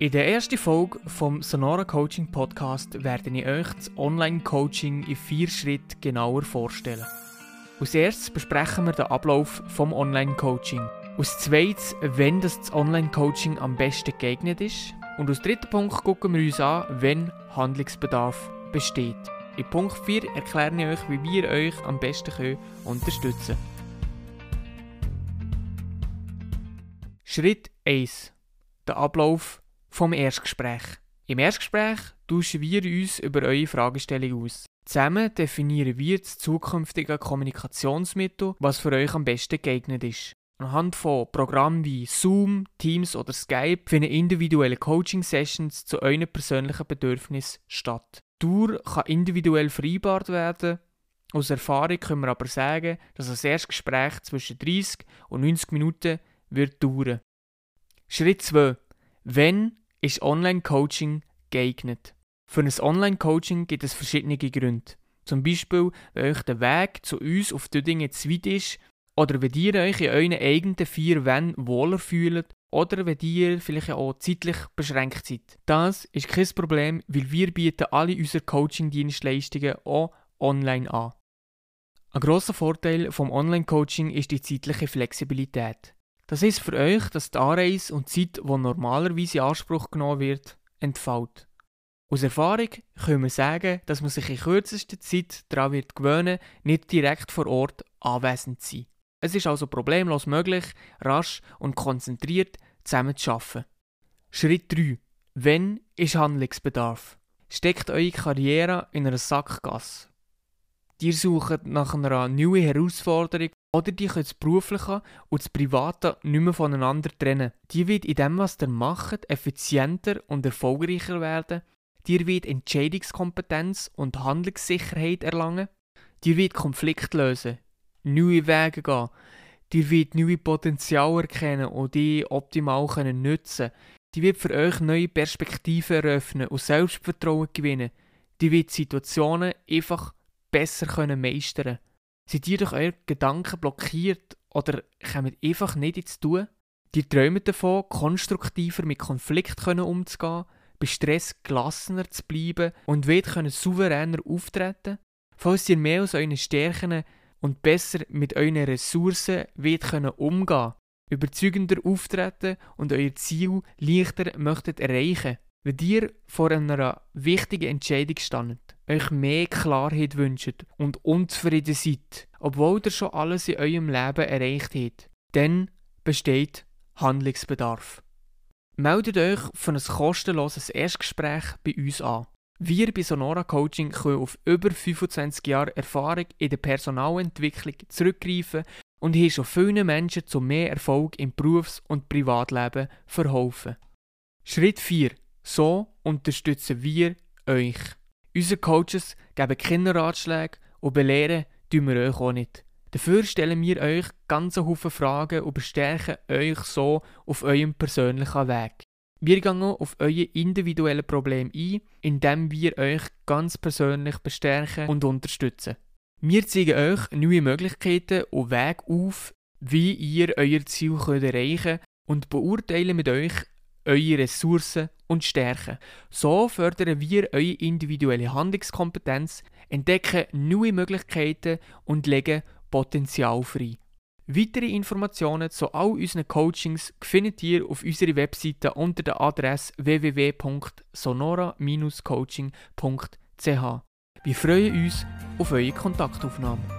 In der ersten Folge vom Sonora Coaching Podcast werde ich euch das Online-Coaching in vier Schritten genauer vorstellen. Als erstes besprechen wir den Ablauf vom Online-Coaching. Als zweites, wenn das Online-Coaching am besten geeignet ist. Und als dritten Punkt gucken wir uns an, wenn Handlungsbedarf besteht. In Punkt 4 erkläre ich euch, wie wir euch am besten können unterstützen Schritt 1. Der Ablauf vom Erstgespräch. Im Erstgespräch tauschen wir uns über eure Fragestellung aus. Zusammen definieren wir das zukünftige Kommunikationsmittel, was für euch am besten geeignet ist. Anhand von Programmen wie Zoom, Teams oder Skype finden individuelle Coaching-Sessions zu euren persönlichen Bedürfnissen statt. Die Tour kann individuell vereinbart werden. Aus Erfahrung können wir aber sagen, dass das Erstgespräch zwischen 30 und 90 Minuten wird dauern. Schritt 2. Wenn ist Online-Coaching geeignet? Für ein Online-Coaching gibt es verschiedene Gründe. Zum Beispiel, wenn euch der Weg zu uns auf die Dinge zu weit ist oder wenn ihr euch in euren eigenen vier Wänden wohler fühlt oder wenn ihr vielleicht auch zeitlich beschränkt seid. Das ist kein Problem, weil wir bieten alle unsere Coaching-Dienstleistungen auch online an. Ein grosser Vorteil vom Online-Coaching ist die zeitliche Flexibilität. Das ist für euch, dass die Anreise und die Zeit, die normalerweise in Anspruch genommen wird, entfällt. Aus Erfahrung können wir sagen, dass man sich in kürzester Zeit daran wird gewöhnen, nicht direkt vor Ort anwesend zu sein. Es ist also problemlos möglich, rasch und konzentriert zusammen zu arbeiten. Schritt 3. Wenn ist Handlungsbedarf? Steckt eure Karriere in einer Sackgasse? Ihr sucht nach einer neuen Herausforderung oder die können das Berufliche und das Private nicht mehr voneinander trennen. Die wird in dem, was ihr macht, effizienter und erfolgreicher werden. Die wird Entscheidungskompetenz und Handlungssicherheit erlangen. Die wird Konflikt lösen, neue Wege gehen. Die wird neue Potenziale erkennen und die optimal können nutzen. Die wird für euch neue Perspektiven eröffnen und Selbstvertrauen gewinnen. Die wird Situationen einfach besser können meistern Seid ihr durch eure Gedanken blockiert oder kommt einfach nicht ins Tun? Die träumen davon, konstruktiver mit Konflikten umzugehen, bei Stress gelassener zu bleiben und wollt souveräner auftreten? Falls ihr mehr aus euren Stärken und besser mit euren Ressourcen wollt umgehen überzeugender auftreten und euer Ziel leichter möchtet erreichen, wenn ihr vor einer wichtigen Entscheidung standet euch mehr Klarheit wünscht und unzufrieden seid, obwohl ihr schon alles in eurem Leben erreicht habt, dann besteht Handlungsbedarf. Meldet euch für ein kostenloses Erstgespräch bei uns an. Wir bei Sonora Coaching können auf über 25 Jahre Erfahrung in der Personalentwicklung zurückgreifen und haben schon vielen Menschen zu mehr Erfolg im Berufs- und Privatleben verholfen. Schritt 4. So unterstützen wir euch. Unsere Coaches geben keine Ratschläge und belehren tun wir euch auch nicht. Dafür stellen wir euch ganze Haufen Fragen und bestärken euch so auf eurem persönlichen Weg. Wir gehen auf eure individuellen Probleme ein, indem wir euch ganz persönlich bestärken und unterstützen. Wir zeigen euch neue Möglichkeiten und Wege auf, wie ihr euer Ziel erreichen könnt und beurteilen mit euch eure Ressourcen und Stärken. So fördern wir eure individuelle Handlungskompetenz, entdecken neue Möglichkeiten und legen Potenzial frei. Weitere Informationen zu all unseren Coachings findet ihr auf unserer Webseite unter der Adresse www.sonora-coaching.ch. Wir freuen uns auf eure Kontaktaufnahme.